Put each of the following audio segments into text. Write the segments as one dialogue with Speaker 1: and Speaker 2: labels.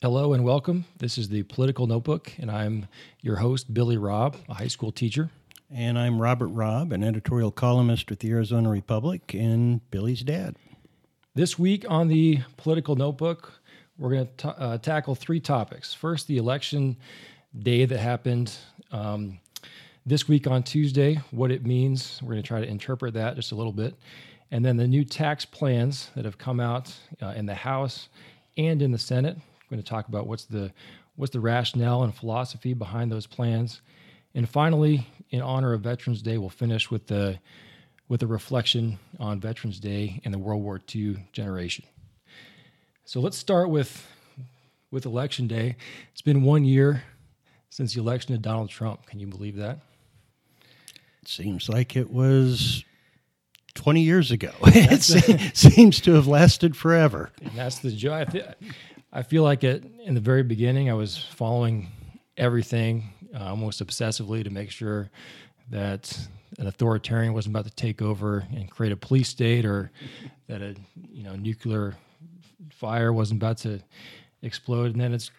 Speaker 1: Hello and welcome. This is the Political Notebook, and I'm your host, Billy Robb, a high school teacher.
Speaker 2: And I'm Robert Robb, an editorial columnist with the Arizona Republic and Billy's dad.
Speaker 1: This week on the Political Notebook, we're going to uh, tackle three topics. First, the election day that happened um, this week on Tuesday, what it means. We're going to try to interpret that just a little bit. And then the new tax plans that have come out uh, in the House and in the Senate. We're going to talk about what's the what's the rationale and philosophy behind those plans. And finally, in honor of Veterans Day, we'll finish with the with a reflection on Veterans Day and the World War II generation. So let's start with with election day. It's been one year since the election of Donald Trump. Can you believe that?
Speaker 2: It seems like it was 20 years ago. it seems to have lasted forever.
Speaker 1: And that's the joy. I, th- I feel like it in the very beginning, I was following everything uh, almost obsessively to make sure that an authoritarian wasn't about to take over and create a police state or that a you know nuclear fire wasn't about to explode and then it's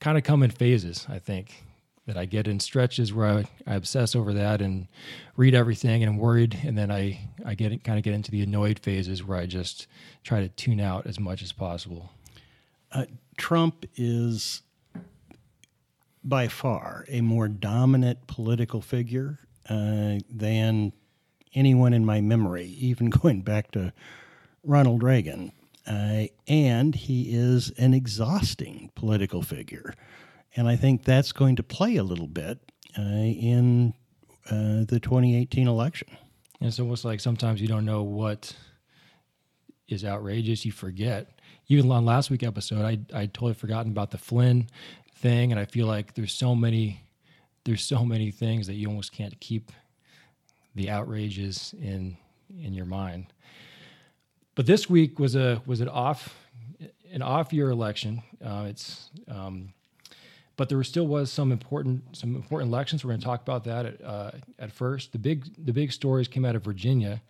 Speaker 1: kind of come in phases i think that I get in stretches where I, I obsess over that and read everything and I'm worried. And then I, I get kind of get into the annoyed phases where I just try to tune out as much as possible.
Speaker 2: Uh, Trump is by far a more dominant political figure uh, than anyone in my memory, even going back to Ronald Reagan. Uh, and he is an exhausting political figure. And I think that's going to play a little bit uh, in uh, the 2018 election.
Speaker 1: It's almost like sometimes you don't know what is outrageous. You forget. Even on last week episode, I I totally forgotten about the Flynn thing, and I feel like there's so many there's so many things that you almost can't keep the outrages in in your mind. But this week was a was an off an off year election. Uh, it's um, but there still was some important some important elections. We're going to talk about that at, uh, at first. The big the big stories came out of Virginia,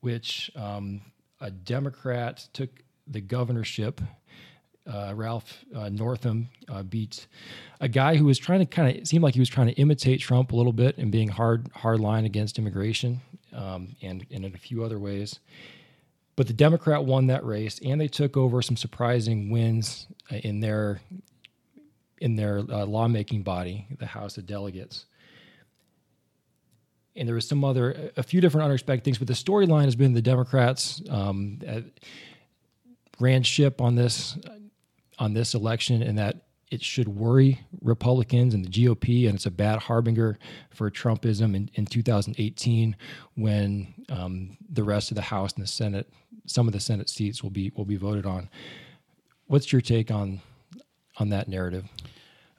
Speaker 1: which um, a Democrat took the governorship. Uh, Ralph uh, Northam uh, beat a guy who was trying to kind of seemed like he was trying to imitate Trump a little bit and being hard hard line against immigration um, and, and in a few other ways. But the Democrat won that race, and they took over some surprising wins uh, in their in their uh, lawmaking body, the House of Delegates. And there was some other, a few different unexpected things, but the storyline has been the Democrats um, ran ship on this on this election, and that it should worry Republicans and the GOP, and it's a bad harbinger for Trumpism in, in 2018 when um, the rest of the House and the Senate, some of the Senate seats will be will be voted on. What's your take on on that narrative?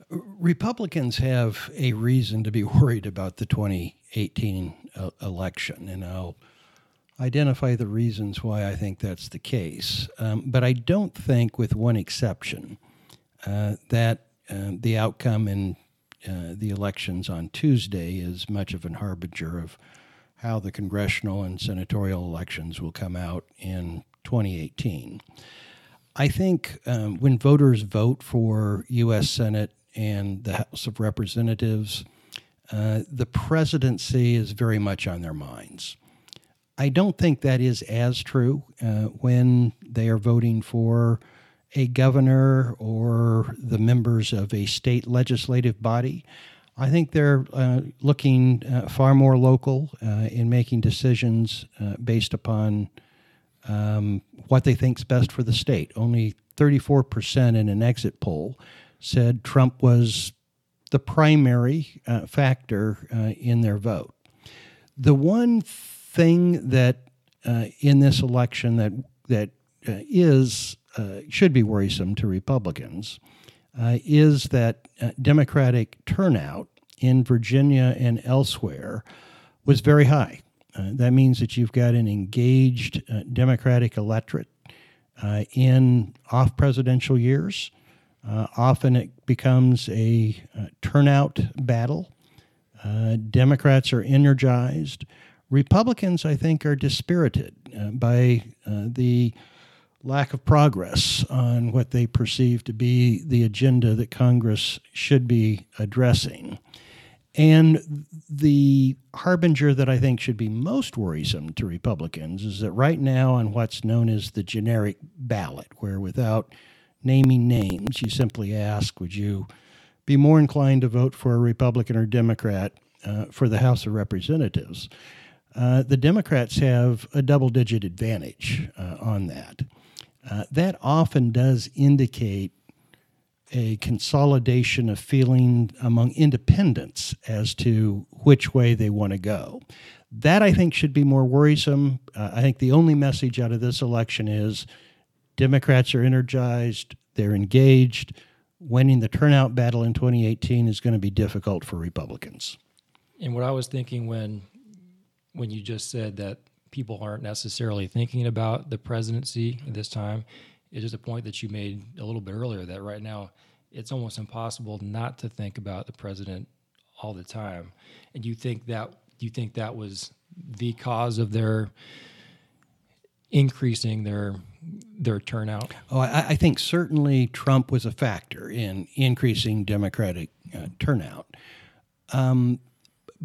Speaker 2: Republicans have a reason to be worried about the 2018 uh, election, and I'll identify the reasons why I think that's the case. Um, but I don't think, with one exception, uh, that uh, the outcome in uh, the elections on Tuesday is much of an harbinger of how the congressional and senatorial elections will come out in 2018. I think um, when voters vote for U.S. Senate and the House of Representatives, uh, the presidency is very much on their minds. I don't think that is as true uh, when they are voting for a governor or the members of a state legislative body. I think they're uh, looking uh, far more local uh, in making decisions uh, based upon um, what they think is best for the state. Only 34% in an exit poll said Trump was the primary uh, factor in their vote. The one thing that uh, in this election that that uh, is uh, should be worrisome to Republicans uh, is that Democratic turnout in Virginia and elsewhere was very high. Uh, that means that you've got an engaged uh, Democratic electorate uh, in off presidential years. Uh, often it becomes a uh, turnout battle. Democrats are energized. Republicans, I think, are dispirited by the lack of progress on what they perceive to be the agenda that Congress should be addressing. And the harbinger that I think should be most worrisome to Republicans is that right now, on what's known as the generic ballot, where without naming names, you simply ask, would you be more inclined to vote for a Republican or Democrat uh, for the House of Representatives? Uh, the Democrats have a double digit advantage uh, on that. Uh, that often does indicate a consolidation of feeling among independents as to which way they want to go. That I think should be more worrisome. Uh, I think the only message out of this election is Democrats are energized, they're engaged. Winning the turnout battle in 2018 is going to be difficult for Republicans.
Speaker 1: And what I was thinking when when you just said that people aren't necessarily thinking about the presidency at this time it's just a point that you made a little bit earlier that right now it's almost impossible not to think about the president all the time. And you think that you think that was the cause of their increasing their their turnout?
Speaker 2: Oh, I, I think certainly Trump was a factor in increasing Democratic uh, turnout. Um,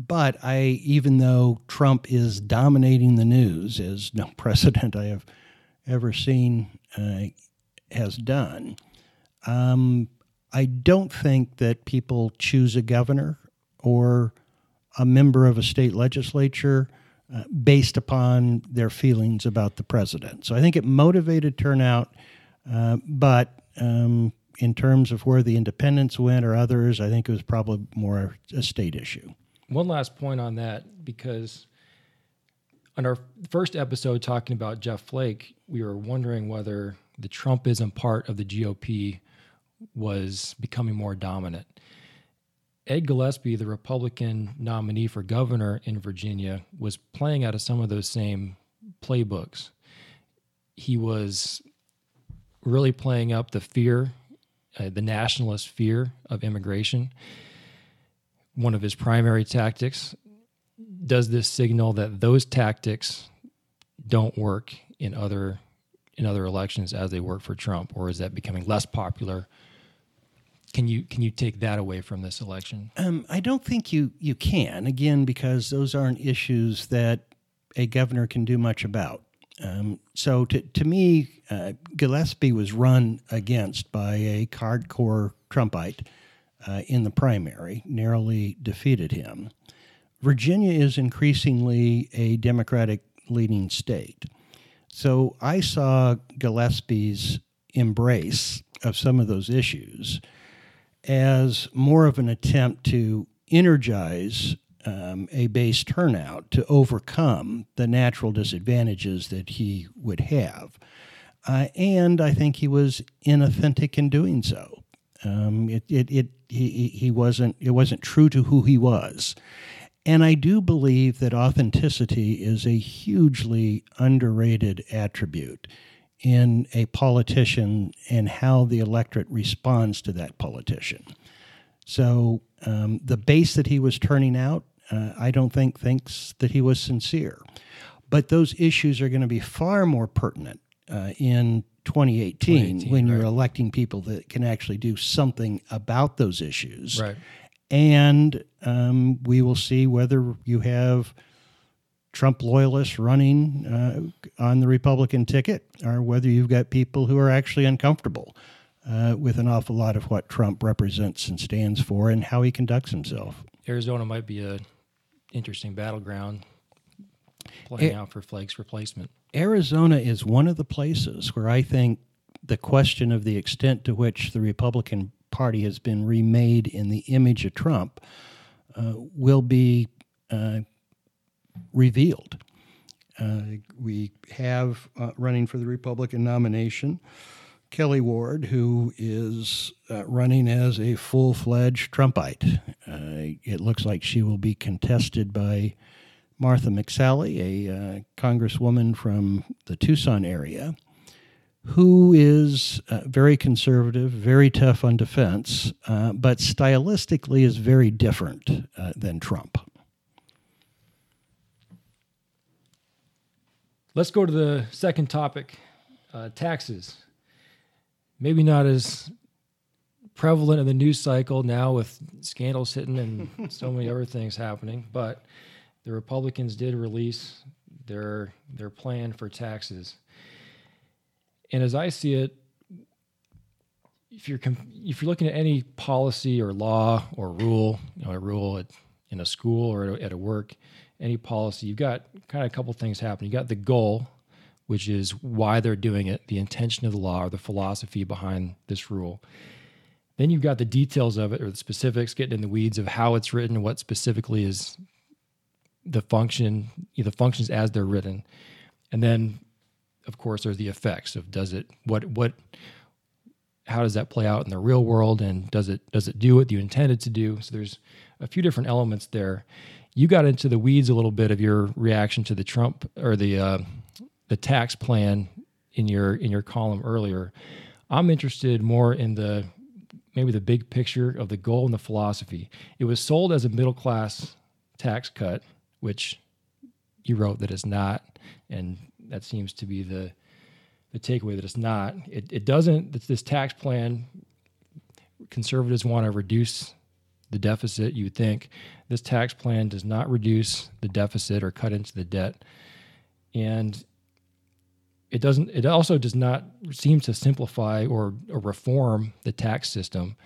Speaker 2: but I, even though Trump is dominating the news, as no precedent I have ever seen uh, has done, um, I don't think that people choose a governor or a member of a state legislature uh, based upon their feelings about the president. So I think it motivated turnout, uh, but um, in terms of where the independents went or others, I think it was probably more a state issue.
Speaker 1: One last point on that, because on our first episode talking about Jeff Flake, we were wondering whether the Trumpism part of the GOP was becoming more dominant. Ed Gillespie, the Republican nominee for governor in Virginia, was playing out of some of those same playbooks. He was really playing up the fear, uh, the nationalist fear of immigration one of his primary tactics. Does this signal that those tactics don't work in other in other elections as they work for Trump, or is that becoming less popular? Can you can you take that away from this election?
Speaker 2: Um, I don't think you you can again because those aren't issues that a governor can do much about. Um, so to to me, uh, Gillespie was run against by a hardcore Trumpite uh, in the primary, narrowly defeated him. Virginia is increasingly a Democratic leading state. So I saw Gillespie's embrace of some of those issues as more of an attempt to energize um, a base turnout to overcome the natural disadvantages that he would have. Uh, and I think he was inauthentic in doing so. Um, it, it, it, he, he wasn't, it wasn't true to who he was. And I do believe that authenticity is a hugely underrated attribute in a politician and how the electorate responds to that politician. So um, the base that he was turning out, uh, I don't think thinks that he was sincere. But those issues are going to be far more pertinent uh, in 2018, 2018 when right. you're electing people that can actually do something about those issues.
Speaker 1: Right.
Speaker 2: And um, we will see whether you have Trump loyalists running uh, on the Republican ticket or whether you've got people who are actually uncomfortable uh, with an awful lot of what Trump represents and stands for and how he conducts himself.
Speaker 1: Arizona might be a interesting battleground playing out for Flake's replacement.
Speaker 2: Arizona is one of the places where I think the question of the extent to which the Republican Party has been remade in the image of Trump uh, will be uh, revealed. Uh, we have uh, running for the Republican nomination Kelli Ward, who is uh, running as a full fledged Trumpite. Uh, it looks like she will be contested by Martha McSally, a uh, congresswoman from the Tucson area, who is uh, very conservative, very tough on defense, uh, but stylistically is very different uh, than Trump.
Speaker 1: Let's go to the second topic Uh, taxes. Maybe not as prevalent in the news cycle now with scandals hitting and so many other things happening, but the Republicans did release their their plan for taxes. And as I see it, if you're if you're looking at any policy or law or rule, you know, a rule at, in a school or at a, work, any policy, you've got kind of a couple things happening. You got the goal, which is why they're doing it, the intention of the law or the philosophy behind this rule. Then you've got the details of it or the specifics, getting in the weeds of how it's written, what specifically is the function, the functions as they're written, and then, of course, there's the effects of does it what what how does that play out in the real world? And does it does it do what you intended to do? So there's a few different elements there. You got into the weeds a little bit of your reaction to the trump or the uh, the tax plan in your in your column earlier. I'm interested more in the maybe the big picture of the goal and the philosophy. It was sold as a middle class tax cut which you wrote that it's not and that seems to be the the takeaway that it's not. It, it doesn't, this tax plan, conservatives want to reduce the deficit, you would think. This tax plan does not reduce the deficit or cut into the debt. And it doesn't it also does not seem to simplify or, or reform the tax system.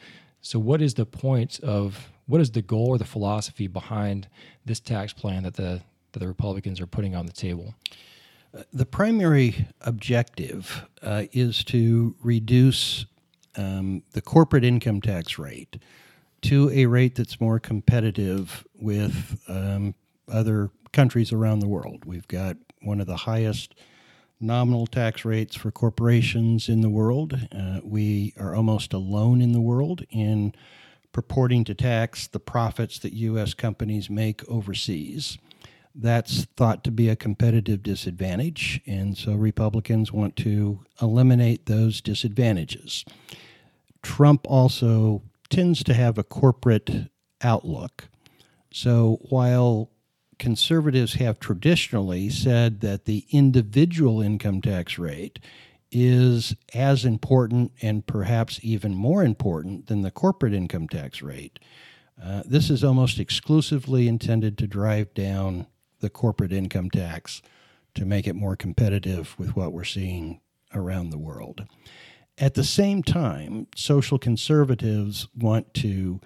Speaker 1: So what is the point of what is the goal or the philosophy behind this tax plan that the that the Republicans are putting on the table?
Speaker 2: The primary objective uh, is to reduce um, the corporate income tax rate to a rate that's more competitive with um, other countries around the world. We've got one of the highest nominal tax rates for corporations in the world. Uh, we are almost alone in the world in purporting to tax the profits that U.S. companies make overseas. That's thought to be a competitive disadvantage, and so Republicans want to eliminate those disadvantages. Trump also tends to have a corporate outlook. So while conservatives have traditionally said that the individual income tax rate is as important and perhaps even more important than the corporate income tax rate, uh, this is almost exclusively intended to drive down the corporate income tax to make it more competitive with what we're seeing around the world. At the same time, social conservatives want to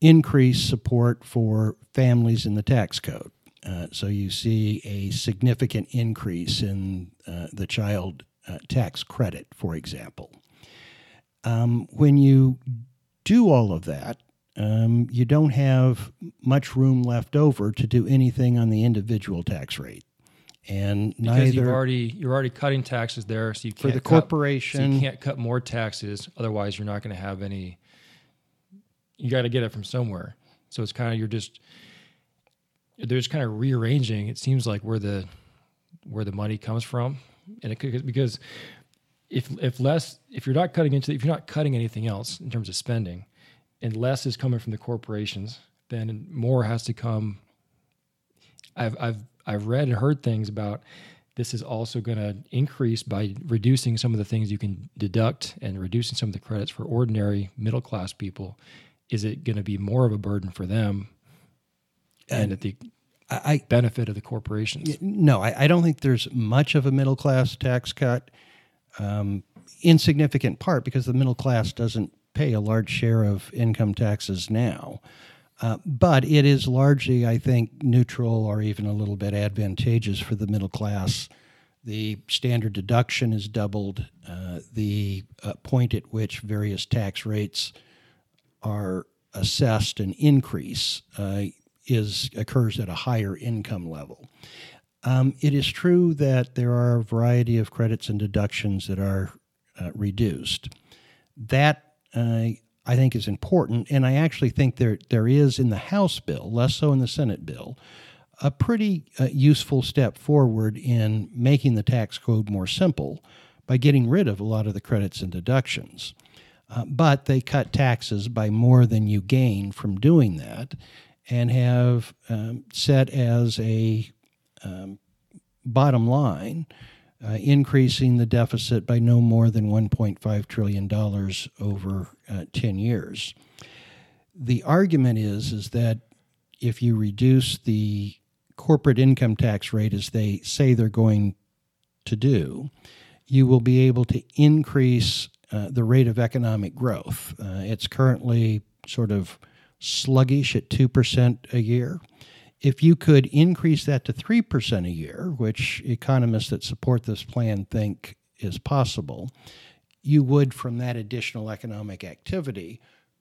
Speaker 2: increase support for families in the tax code. Uh, so you see a significant increase in uh, the child uh, tax credit, for example. Um, when you do all of that, um, you don't have much room left over to do anything on the individual tax rate. And
Speaker 1: because
Speaker 2: neither
Speaker 1: you've already you're already cutting taxes there, so you can't
Speaker 2: for the
Speaker 1: cut,
Speaker 2: corporation.
Speaker 1: so you can't cut more taxes. Otherwise, you're not going to have any. You got to get it from somewhere. So it's kind of you're just they're just kind of rearranging. It seems like where the where the money comes from, and it could because if if less if you're not cutting into if you're not cutting anything else in terms of spending, and less is coming from the corporations, then more has to come. I've I've I've read and heard things about this is also going to increase by reducing some of the things you can deduct and reducing some of the credits for ordinary middle class people. Is it going to be more of a burden for them and, and at the I, benefit of the corporations?
Speaker 2: No, I, I, don't think there's much of a middle class tax cut. Um, insignificant part because the middle class doesn't pay a large share of income taxes now. Uh, but it is largely, I think, neutral or even a little bit advantageous for the middle class. The standard deduction is doubled. Uh, the uh, point at which various tax rates are assessed and increase uh, is occurs at a higher income level. Um, it is true that there are a variety of credits and deductions that are uh, reduced. That uh, I think is important, and I actually think there there is in the House bill, less so in the Senate bill, a pretty uh, useful step forward in making the tax code more simple by getting rid of a lot of the credits and deductions. Uh, but they cut taxes by more than you gain from doing that, and have um, set as a um, bottom line uh, increasing the deficit by no more than $1.5 trillion over uh, 10 years. The argument is, is that if you reduce the corporate income tax rate as they say they're going to do, you will be able to increase uh, the rate of economic growth. Uh, it's currently sort of sluggish at 2% a year. If you could increase that to 3% a year, which economists that support this plan think is possible, you would, from that additional economic activity,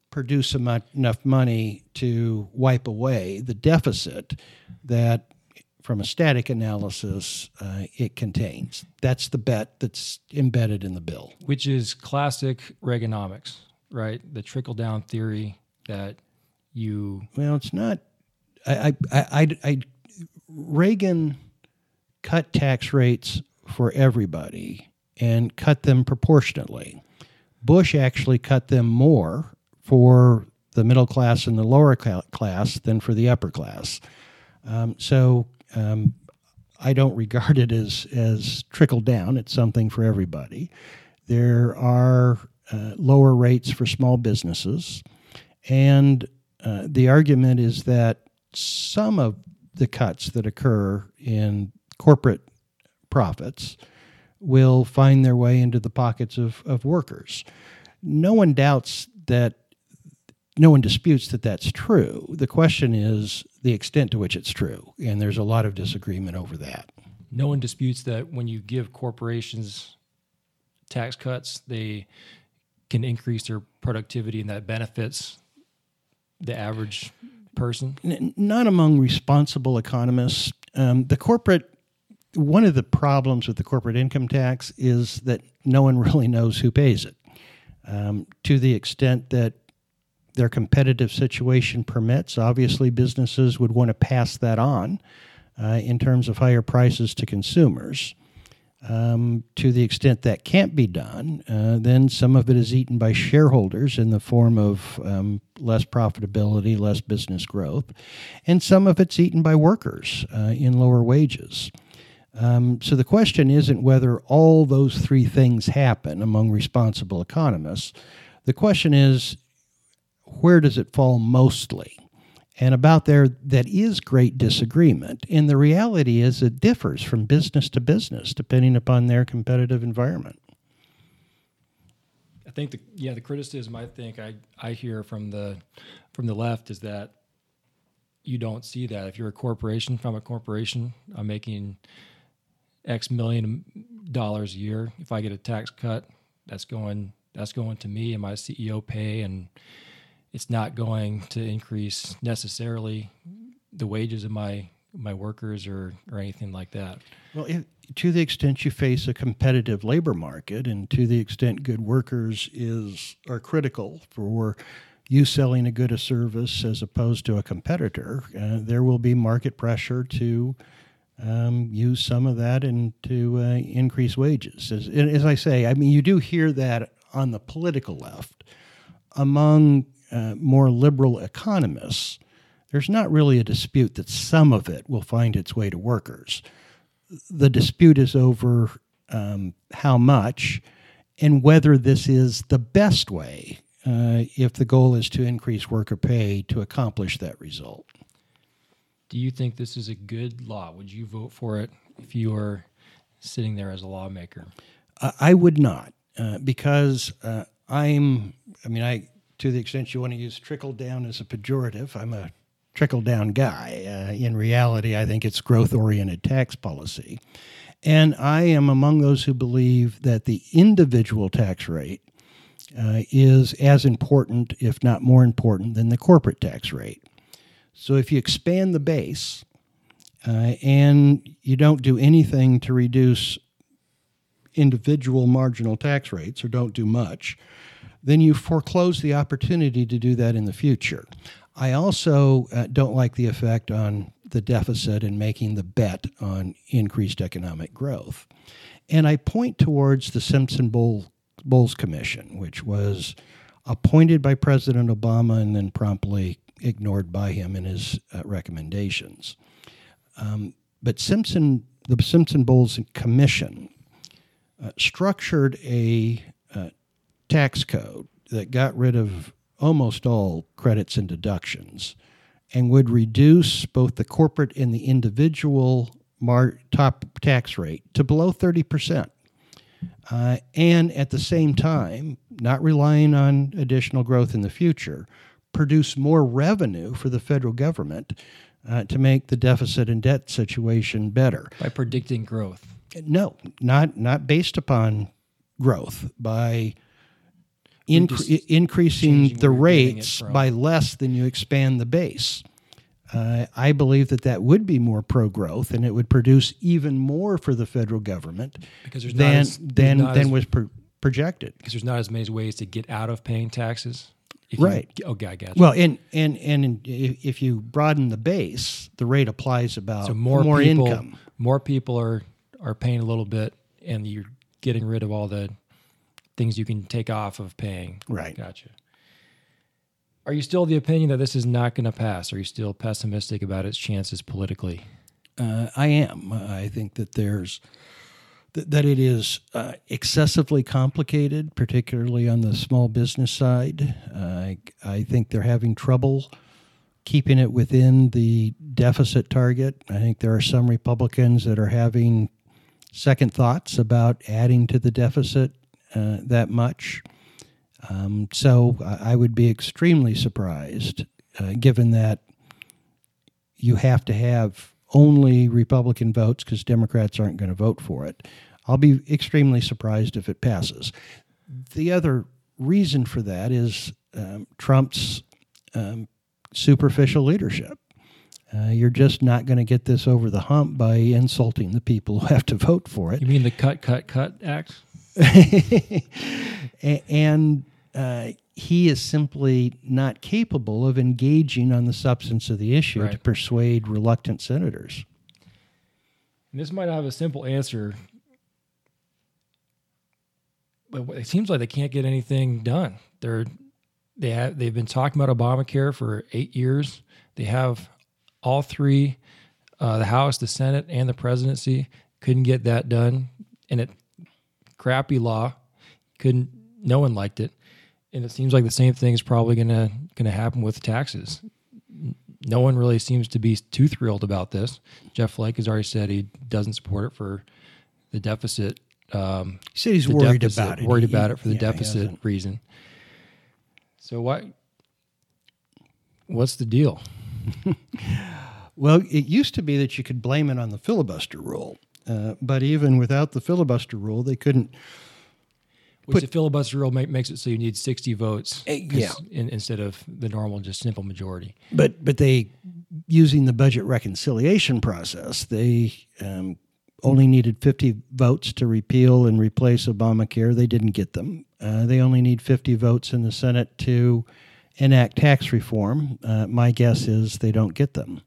Speaker 2: produce enough money to wipe away the deficit that, from a static analysis, uh, it contains. That's the bet that's embedded in the bill.
Speaker 1: Which is classic Reaganomics, right? The trickle down theory that you.
Speaker 2: Well, it's not I, I, I, I, Reagan cut tax rates for everybody and cut them proportionately. Bush actually cut them more for the middle class and the lower class than for the upper class. Um, so um, I don't regard it as, as trickle down. It's something for everybody. There are uh, lower rates for small businesses. And uh, the argument is that some of the cuts that occur in corporate profits will find their way into the pockets of, of workers. No one doubts that, no one disputes that that's true. The question is the extent to which it's true, and there's a lot of disagreement over that.
Speaker 1: No one disputes that when you give corporations tax cuts, they can increase their productivity, and that benefits the average person?
Speaker 2: N- not among responsible economists. Um, the corporate, one of the problems with the corporate income tax is that no one really knows who pays it. Um, to the extent that their competitive situation permits, obviously businesses would want to pass that on uh, in terms of higher prices to consumers. Um, to the extent that can't be done, uh, then some of it is eaten by shareholders in the form of um, less profitability, less business growth, and some of it's eaten by workers uh, in lower wages. Um, so the question isn't whether all those three things happen among responsible economists. The question is, where does it fall mostly? And about there, that is great disagreement. And the reality is, it differs from business to business depending upon their competitive environment.
Speaker 1: I think the yeah the criticism I think I, I hear from the from the left is that you don't see that if you're a corporation from a corporation I'm making X million dollars a year if I get a tax cut that's going that's going to me and my CEO pay and it's not going to increase necessarily the wages of my my workers or or anything like that.
Speaker 2: Well, if, to the extent you face a competitive labor market, and to the extent good workers is are critical for you selling a good or service as opposed to a competitor, uh, there will be market pressure to um, use some of that and to uh, increase wages. As, as I say, I mean, you do hear that on the political left among uh, more liberal economists, there's not really a dispute that some of it will find its way to workers. The dispute is over um, how much and whether this is the best way uh, if the goal is to increase worker pay to accomplish that result.
Speaker 1: Do you think this is a good law? Would you vote for it if you were sitting there as a lawmaker?
Speaker 2: I would not, uh, because uh, I'm. I mean, I to the extent you want to use trickle down as a pejorative, I'm a trickle down guy. Uh, in reality, I think it's growth oriented tax policy. And I am among those who believe that the individual tax rate uh, is as important, if not more important, than the corporate tax rate. So if you expand the base uh, and you don't do anything to reduce individual marginal tax rates or don't do much, then you foreclose the opportunity to do that in the future. I also uh, don't like the effect on the deficit and making the bet on increased economic growth. And I point towards the Simpson Bowles Commission, which was appointed by President Obama and then promptly ignored by him in his uh, recommendations. Um, but Simpson, the Simpson Bowles Commission uh, structured a tax code that got rid of almost all credits and deductions and would reduce both the corporate and the individual mar- top tax rate to below 30%. Uh, and at the same time, not relying on additional growth in the future, produce more revenue for the federal government uh, to make the deficit and debt situation better.
Speaker 1: By predicting growth.
Speaker 2: No, not not based upon growth by incre- increasing the rates by less than you expand the base. Uh, I believe that that would be more pro growth, and it would produce even more for the federal government than
Speaker 1: as,
Speaker 2: than than as, was pro- projected.
Speaker 1: Because there's not as many ways to get out of paying taxes.
Speaker 2: right.
Speaker 1: You, okay, I got
Speaker 2: Well, and and and if you broaden the base, the rate applies about
Speaker 1: so more,
Speaker 2: more
Speaker 1: people,
Speaker 2: income.
Speaker 1: More people are are paying a little bit, and you're getting rid of all the things you can take off of paying.
Speaker 2: Right.
Speaker 1: Gotcha. Are you still the opinion that this is not going to pass? Are you still pessimistic about its chances politically?
Speaker 2: Uh, I am. I think that there's th- that it is uh, excessively complicated, particularly on the small business side. Uh, I, I think they're having trouble keeping it within the deficit target. I think there are some Republicans that are having second thoughts about adding to the deficit uh, that much. Um, so I would be extremely surprised, uh, given that you have to have only Republican votes because Democrats aren't going to vote for it. I'll be extremely surprised if it passes. The other reason for that is um, Trump's um, superficial leadership. Uh, you're just not going to get this over the hump by insulting the people who have to vote for it.
Speaker 1: You mean the cut, cut, cut act?
Speaker 2: and uh, he is simply not capable of engaging on the substance of the issue right. to persuade reluctant senators.
Speaker 1: And this might not have a simple answer, but it seems like they can't get anything done. They're they have they've been talking about Obamacare for eight years. They have all three, uh, the House, the Senate, and the presidency couldn't get that done, and it crappy law couldn't. No one liked it, and it seems like the same thing is probably gonna gonna happen with taxes. No one really seems to be too thrilled about this. Jeff Flake has already said he doesn't support it for the deficit. Um,
Speaker 2: he said he's worried deficit,
Speaker 1: about it. Worried he, about it for the yeah, deficit reason. So what? What's the deal?
Speaker 2: well, it used to be that you could blame it on the filibuster rule, uh, but even without the filibuster rule, they couldn't.
Speaker 1: Which put, the filibuster rule make, makes it so you need sixty votes,
Speaker 2: uh, yeah,
Speaker 1: in, instead of the normal just simple majority.
Speaker 2: But but they using the budget reconciliation process, they um, only needed 50 votes to repeal and replace Obamacare. They didn't get them. Uh, they only need 50 votes in the Senate to enact tax reform. Uh, my guess is they don't get them.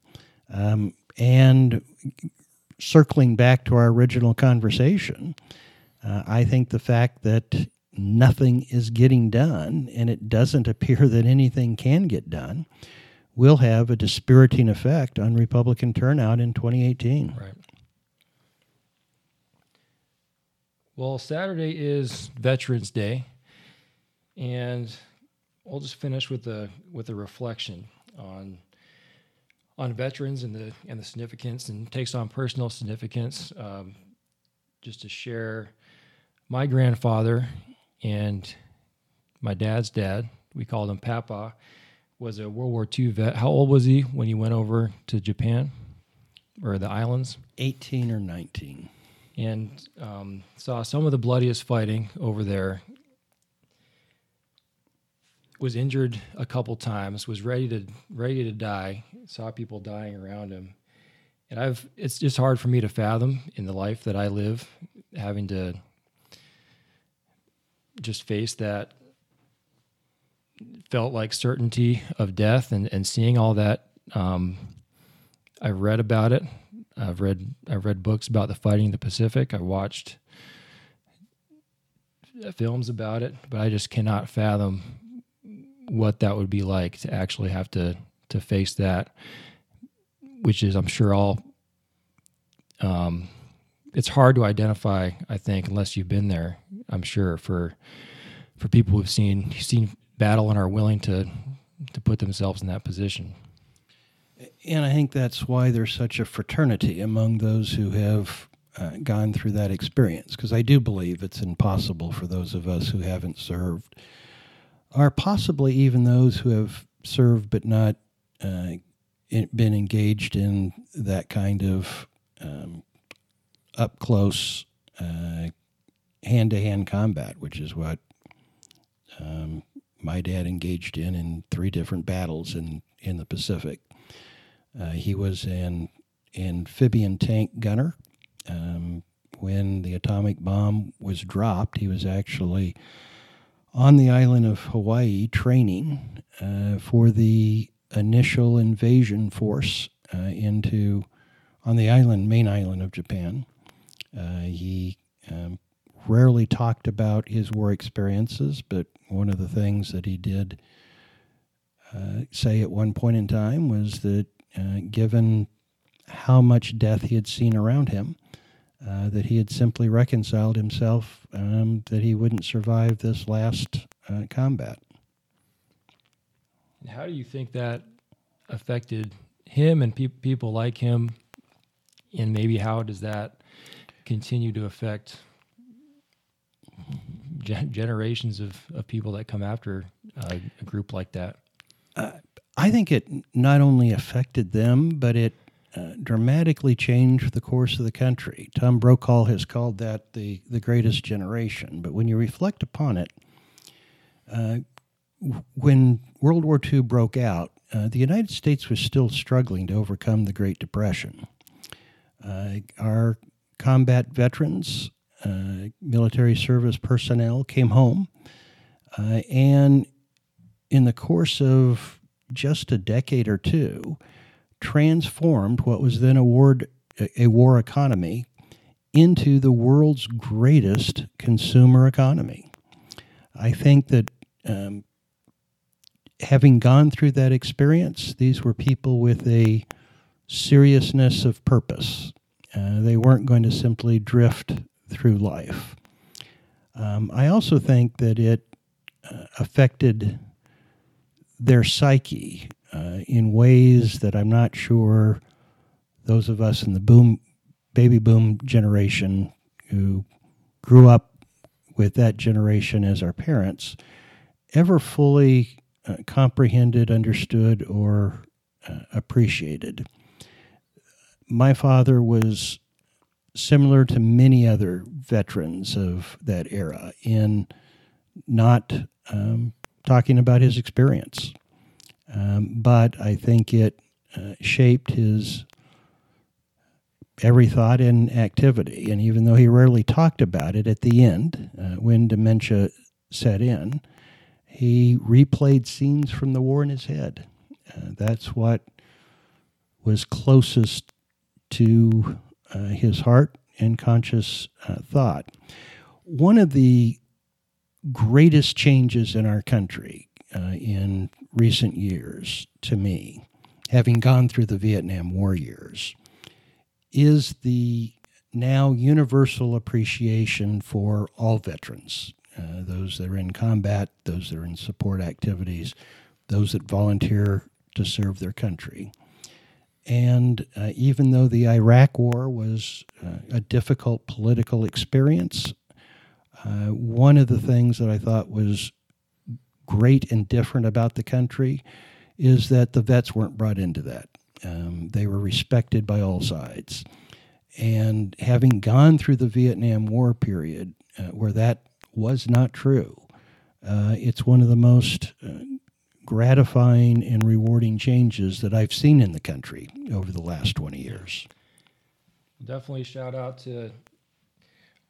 Speaker 2: Um, and circling back to our original conversation, uh, I think the fact that nothing is getting done and it doesn't appear that anything can get done will have a dispiriting effect on Republican turnout in 2018.
Speaker 1: Right. Well, Saturday is Veterans Day, and we'll just finish with a with a reflection on on veterans and the and the significance, and takes on personal significance. Um, just to share, my grandfather and my dad's dad, we called him Papa, was a World War II vet. How old was he when he went over to Japan or the islands?
Speaker 2: Eighteen or nineteen
Speaker 1: and um, saw some of the bloodiest fighting over there. Was injured a couple times. Was ready to ready to die. Saw people dying around him, and I've. It's just hard for me to fathom in the life that I live, having to just face that. Felt like certainty of death, and and seeing all that. Um, I read about it I've read I've read books about the fighting in the Pacific. I've watched films about it, but I just cannot fathom what that would be like to actually have to to face that, which is I'm sure all um, it's hard to identify. I think unless you've been there, I'm sure for for people who've seen seen battle and are willing to to put themselves in that position.
Speaker 2: And I think that's why there's such a fraternity among those who have uh, gone through that experience, because I do believe it's impossible for those of us who haven't served, or possibly even those who have served but not uh, been engaged in that kind of um, up close hand to hand combat, which is what um, my dad engaged in in three different battles in, in the Pacific. Uh, he was an amphibian tank gunner. Um, when the atomic bomb was dropped, he was actually on the island of Hawaii training uh, for the initial invasion force uh, into on the island, main island of Japan. Uh, he um, rarely talked about his war experiences, but one of the things that he did uh, say at one point in time was that uh, given how much death he had seen around him, uh, that he had simply reconciled himself um, that he wouldn't survive this last uh, combat.
Speaker 1: How do you think that affected him and pe- people like him? And maybe how does that continue to affect generations of, of people that come after uh, a group like that?
Speaker 2: Uh, I think it not only affected them, but it uh, dramatically changed the course of the country. Tom Brokaw has called that the, the greatest generation. But when you reflect upon it, uh, when World War II broke out, uh, the United States was still struggling to overcome the Great Depression. Uh, our combat veterans uh, military service personnel came home, and in the course of just a decade or two, transformed what was then a war, a war economy into the world's greatest consumer economy. I think that um, having gone through that experience, these were people with a seriousness of purpose. Uh, they weren't going to simply drift through life. Um, I also think that it uh, affected their psyche uh, in ways that I'm not sure those of us in the boom baby boom generation who grew up with that generation as our parents ever fully uh, comprehended, understood, or uh, appreciated. My father was similar to many other veterans of that era in not um, talking about his experience. Um, but I think it uh, shaped his every thought and activity. And even though he rarely talked about it at the end, uh, when dementia set in, he replayed scenes from the war in his head. Uh, that's what was closest to uh, his heart and conscious uh, thought. One of the greatest changes in our country uh, in recent years, to me, having gone through the Vietnam War years, is the now universal appreciation for all veterans, uh, those that are in combat, those that are in support activities, those that volunteer to serve their country. And uh, even though the Iraq War was uh, a difficult political experience, uh, one of the things that I thought was great and different about the country is that the vets weren't brought into that. Um, they were respected by all sides. And having gone through the Vietnam War period uh, where that was not true, uh, it's one of the most uh, gratifying and rewarding changes that I've seen in the country over the last 20 years.
Speaker 1: Definitely shout out to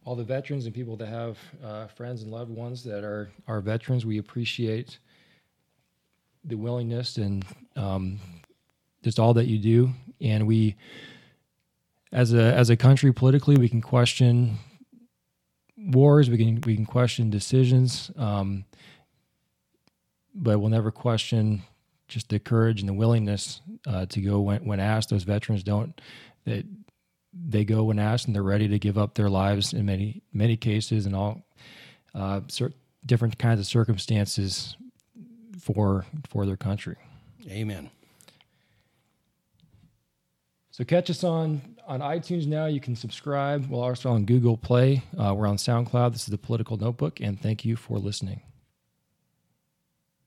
Speaker 1: all the veterans and people that have uh, friends and loved ones that are, are veterans. We appreciate the willingness and um, just all that you do. And we, as a as a country politically, we can question wars. We can we can question decisions. Um, but we'll never question just the courage and the willingness uh, to go when, when asked. Those veterans don't that they go when asked, and they're ready to give up their lives in many many cases and all uh, cer- different kinds of circumstances for for their country.
Speaker 2: Amen.
Speaker 1: So catch us on on iTunes now. You can subscribe. We're also on Google Play. Uh, we're on SoundCloud. This is the Political Notebook, and thank you for listening.